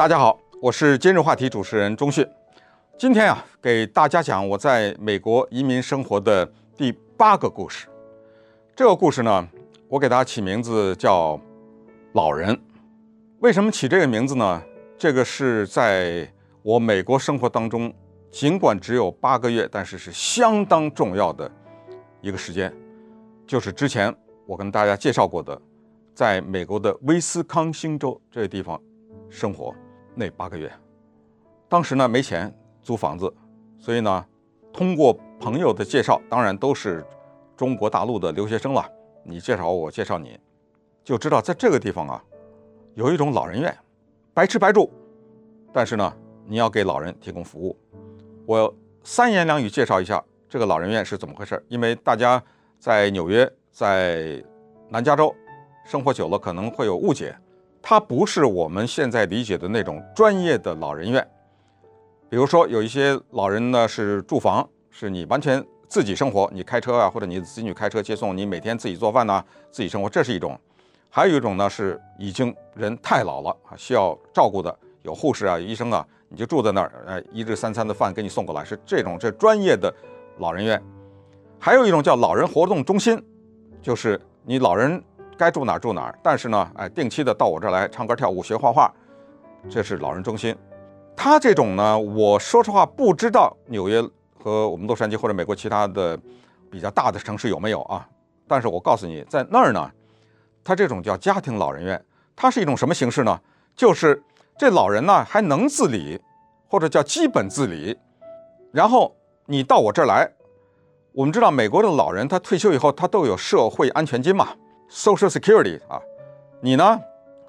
大家好，我是今日话题主持人钟旭。今天啊，给大家讲我在美国移民生活的第八个故事。这个故事呢，我给大家起名字叫《老人》。为什么起这个名字呢？这个是在我美国生活当中，尽管只有八个月，但是是相当重要的一个时间，就是之前我跟大家介绍过的，在美国的威斯康星州这个地方生活。那八个月，当时呢没钱租房子，所以呢，通过朋友的介绍，当然都是中国大陆的留学生了。你介绍我，我介绍你，就知道在这个地方啊，有一种老人院，白吃白住，但是呢，你要给老人提供服务。我三言两语介绍一下这个老人院是怎么回事，因为大家在纽约、在南加州生活久了，可能会有误解。它不是我们现在理解的那种专业的老人院，比如说有一些老人呢是住房，是你完全自己生活，你开车啊，或者你子女开车接送，你每天自己做饭呐，自己生活，这是一种；还有一种呢是已经人太老了啊，需要照顾的，有护士啊、医生啊，你就住在那儿，哎，一日三餐的饭给你送过来，是这种这专业的老人院。还有一种叫老人活动中心，就是你老人。该住哪儿住哪儿，但是呢，哎，定期的到我这儿来唱歌跳舞学画画，这是老人中心。他这种呢，我说实话不知道纽约和我们洛杉矶或者美国其他的比较大的城市有没有啊。但是我告诉你，在那儿呢，他这种叫家庭老人院，它是一种什么形式呢？就是这老人呢还能自理，或者叫基本自理。然后你到我这儿来，我们知道美国的老人他退休以后他都有社会安全金嘛。Social Security 啊，你呢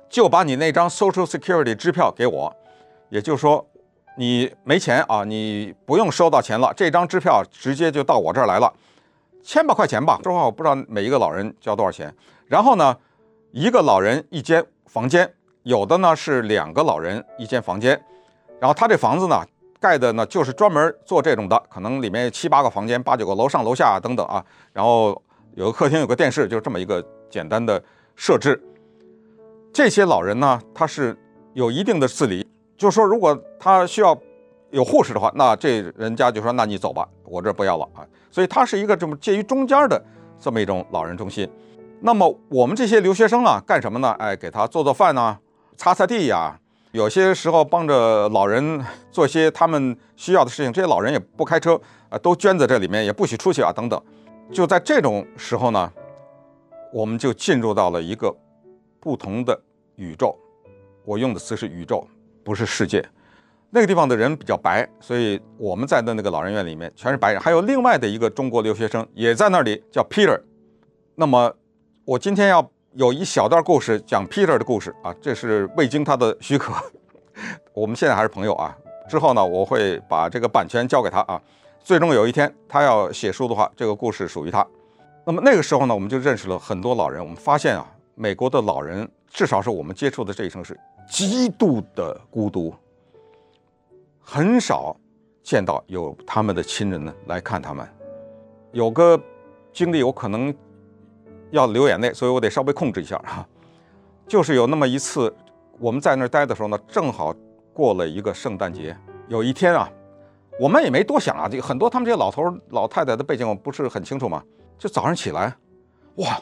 就把你那张 Social Security 支票给我，也就是说你没钱啊，你不用收到钱了，这张支票直接就到我这儿来了，千把块钱吧。说实话，我不知道每一个老人交多少钱。然后呢，一个老人一间房间，有的呢是两个老人一间房间。然后他这房子呢盖的呢就是专门做这种的，可能里面七八个房间，八九个楼上楼下等等啊。然后有个客厅，有个电视，就是这么一个。简单的设置，这些老人呢，他是有一定的自理。就是说，如果他需要有护士的话，那这人家就说：“那你走吧，我这不要了啊。”所以，他是一个这么介于中间的这么一种老人中心。那么，我们这些留学生啊，干什么呢？哎，给他做做饭呐，擦擦地呀，有些时候帮着老人做些他们需要的事情。这些老人也不开车啊，都圈在这里面，也不许出去啊，等等。就在这种时候呢。我们就进入到了一个不同的宇宙，我用的词是宇宙，不是世界。那个地方的人比较白，所以我们在的那个老人院里面全是白人。还有另外的一个中国留学生也在那里，叫 Peter。那么我今天要有一小段故事讲 Peter 的故事啊，这是未经他的许可。我们现在还是朋友啊，之后呢，我会把这个版权交给他啊。最终有一天他要写书的话，这个故事属于他。那么那个时候呢，我们就认识了很多老人。我们发现啊，美国的老人，至少是我们接触的这一城市，极度的孤独，很少见到有他们的亲人呢来看他们。有个经历，我可能要流眼泪，所以我得稍微控制一下哈。就是有那么一次，我们在那儿待的时候呢，正好过了一个圣诞节。有一天啊，我们也没多想啊，这个很多他们这些老头老太太的背景我不是很清楚嘛。就早上起来，哇，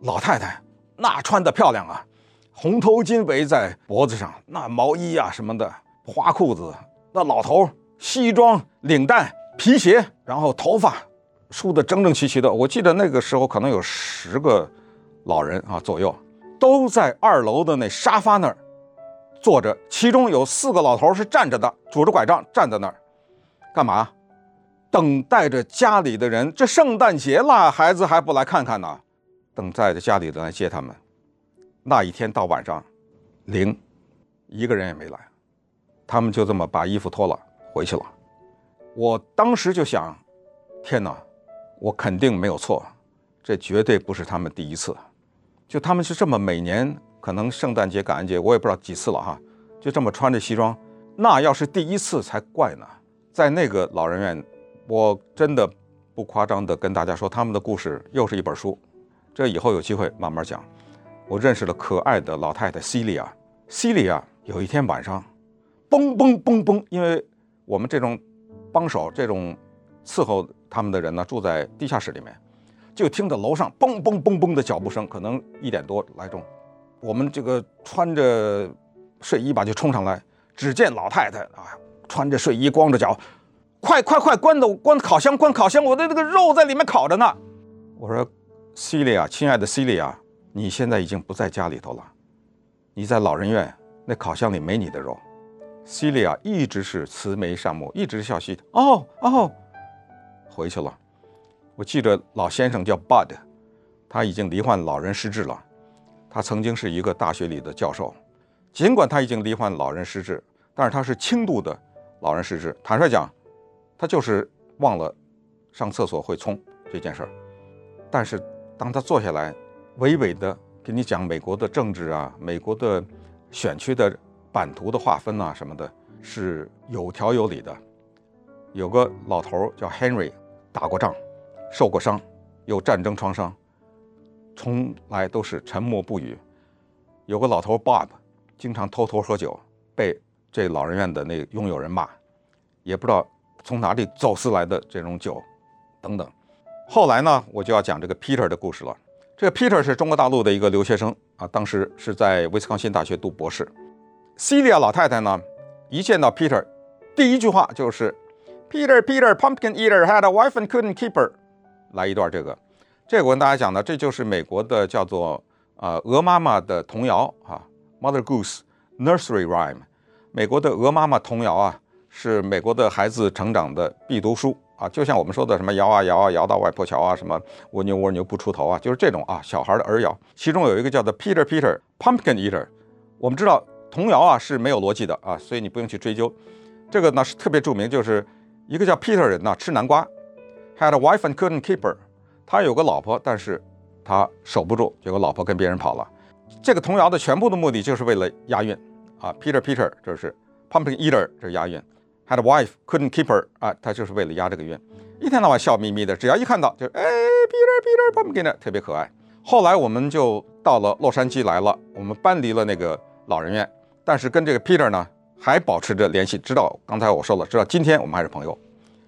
老太太那穿的漂亮啊，红头巾围在脖子上，那毛衣啊什么的，花裤子；那老头西装领带、皮鞋，然后头发梳得整整齐齐的。我记得那个时候可能有十个老人啊左右，都在二楼的那沙发那儿坐着，其中有四个老头是站着的，拄着拐杖站在那儿，干嘛？等待着家里的人，这圣诞节了，孩子还不来看看呢？等待着家里的来接他们。那一天到晚上，零，一个人也没来，他们就这么把衣服脱了回去了。我当时就想，天哪，我肯定没有错，这绝对不是他们第一次。就他们是这么每年可能圣诞节、感恩节，我也不知道几次了哈，就这么穿着西装，那要是第一次才怪呢。在那个老人院。我真的不夸张地跟大家说，他们的故事又是一本书。这以后有机会慢慢讲。我认识了可爱的老太太西利亚。西利亚有一天晚上，嘣嘣嘣嘣，因为我们这种帮手、这种伺候他们的人呢，住在地下室里面，就听着楼上嘣嘣嘣嘣的脚步声，可能一点多来钟，我们这个穿着睡衣吧就冲上来，只见老太太啊，穿着睡衣，光着脚，快快快，关的关烤箱，关烤箱，我的那个肉在里面烤着呢。我说，西利亚，亲爱的西利亚，你现在已经不在家里头了，你在老人院，那烤箱里没你的肉。西利亚一直是慈眉善目，一直笑嘻嘻。哦哦，回去了。我记着老先生叫 Bud，他已经罹患老人失智了。他曾经是一个大学里的教授，尽管他已经罹患老人失智，但是他是轻度的老人失智。坦率讲，他就是忘了上厕所会冲这件事儿。但是当他坐下来，娓娓的给你讲美国的政治啊，美国的选区的。版图的划分啊，什么的，是有条有理的。有个老头叫 Henry，打过仗，受过伤，有战争创伤，从来都是沉默不语。有个老头 Bob，经常偷偷喝酒，被这老人院的那拥有人骂，也不知道从哪里走私来的这种酒，等等。后来呢，我就要讲这个 Peter 的故事了。这个 Peter 是中国大陆的一个留学生啊，当时是在威斯康星大学读博士。Celia 老太太呢，一见到 Peter，第一句话就是 Peter Peter Pumpkin Eater had a wife and couldn't keep her。来一段这个，这个我跟大家讲的，这就是美国的叫做呃鹅妈妈的童谣啊，Mother Goose Nursery Rhyme。美国的鹅妈妈童谣啊，是美国的孩子成长的必读书啊，就像我们说的什么摇啊摇啊摇到外婆桥啊，什么蜗牛蜗牛不出头啊，就是这种啊小孩的儿谣。其中有一个叫做 Peter Peter Pumpkin Eater，我们知道。童谣啊是没有逻辑的啊，所以你不用去追究。这个呢是特别著名，就是一个叫 Peter 人呢吃南瓜，had a wife and couldn't keep her。他有个老婆，但是他守不住，结果老婆跟别人跑了。这个童谣的全部的目的就是为了押韵啊，Peter Peter 就是 pumpkin eater 这是押韵，had wife couldn't keep her 啊，他就是为了押这个韵，一天到晚笑眯眯的，只要一看到就哎 Peter Peter pumpkin 特别可爱。后来我们就到了洛杉矶来了，我们搬离了那个老人院。但是跟这个 Peter 呢还保持着联系，直到刚才我说了，直到今天我们还是朋友。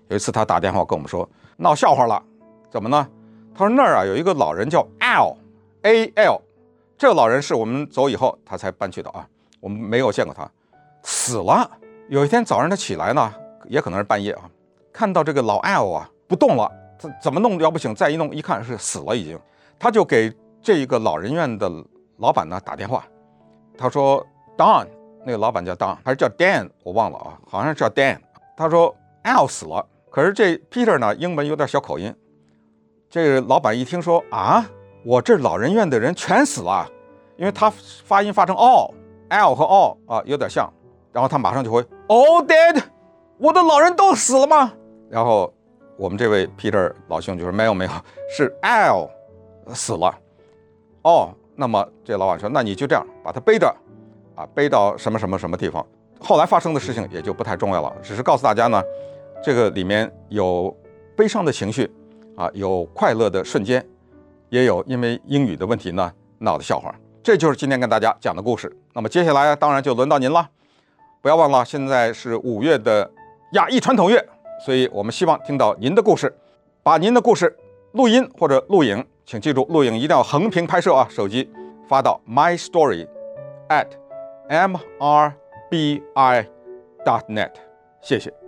有一次他打电话跟我们说闹笑话了，怎么呢？他说那儿啊有一个老人叫 Al，A L，这个老人是我们走以后他才搬去的啊，我们没有见过他，死了。有一天早上他起来呢，也可能是半夜啊，看到这个老 L 啊不动了，他怎么弄都摇不醒，再一弄一看是死了已经，他就给这一个老人院的老板呢打电话，他说。Don，那个老板叫 Don，还是叫 Dan？我忘了啊，好像是叫 Dan。他说 L 死了，可是这 Peter 呢，英文有点小口音。这个老板一听说啊，我这老人院的人全死了，因为他发音发成 all，L 和 all 啊有点像，然后他马上就会 All dead，我的老人都死了吗？然后我们这位 Peter 老兄就说没有没有，是 Al 死了。哦，那么这老板说，那你就这样把他背着。啊，背到什么什么什么地方？后来发生的事情也就不太重要了，只是告诉大家呢，这个里面有悲伤的情绪，啊，有快乐的瞬间，也有因为英语的问题呢闹的笑话。这就是今天跟大家讲的故事。那么接下来当然就轮到您了，不要忘了，现在是五月的亚裔传统月，所以我们希望听到您的故事，把您的故事录音或者录影，请记住录影一定要横屏拍摄啊，手机发到 My Story at。m r b i dot net，谢谢。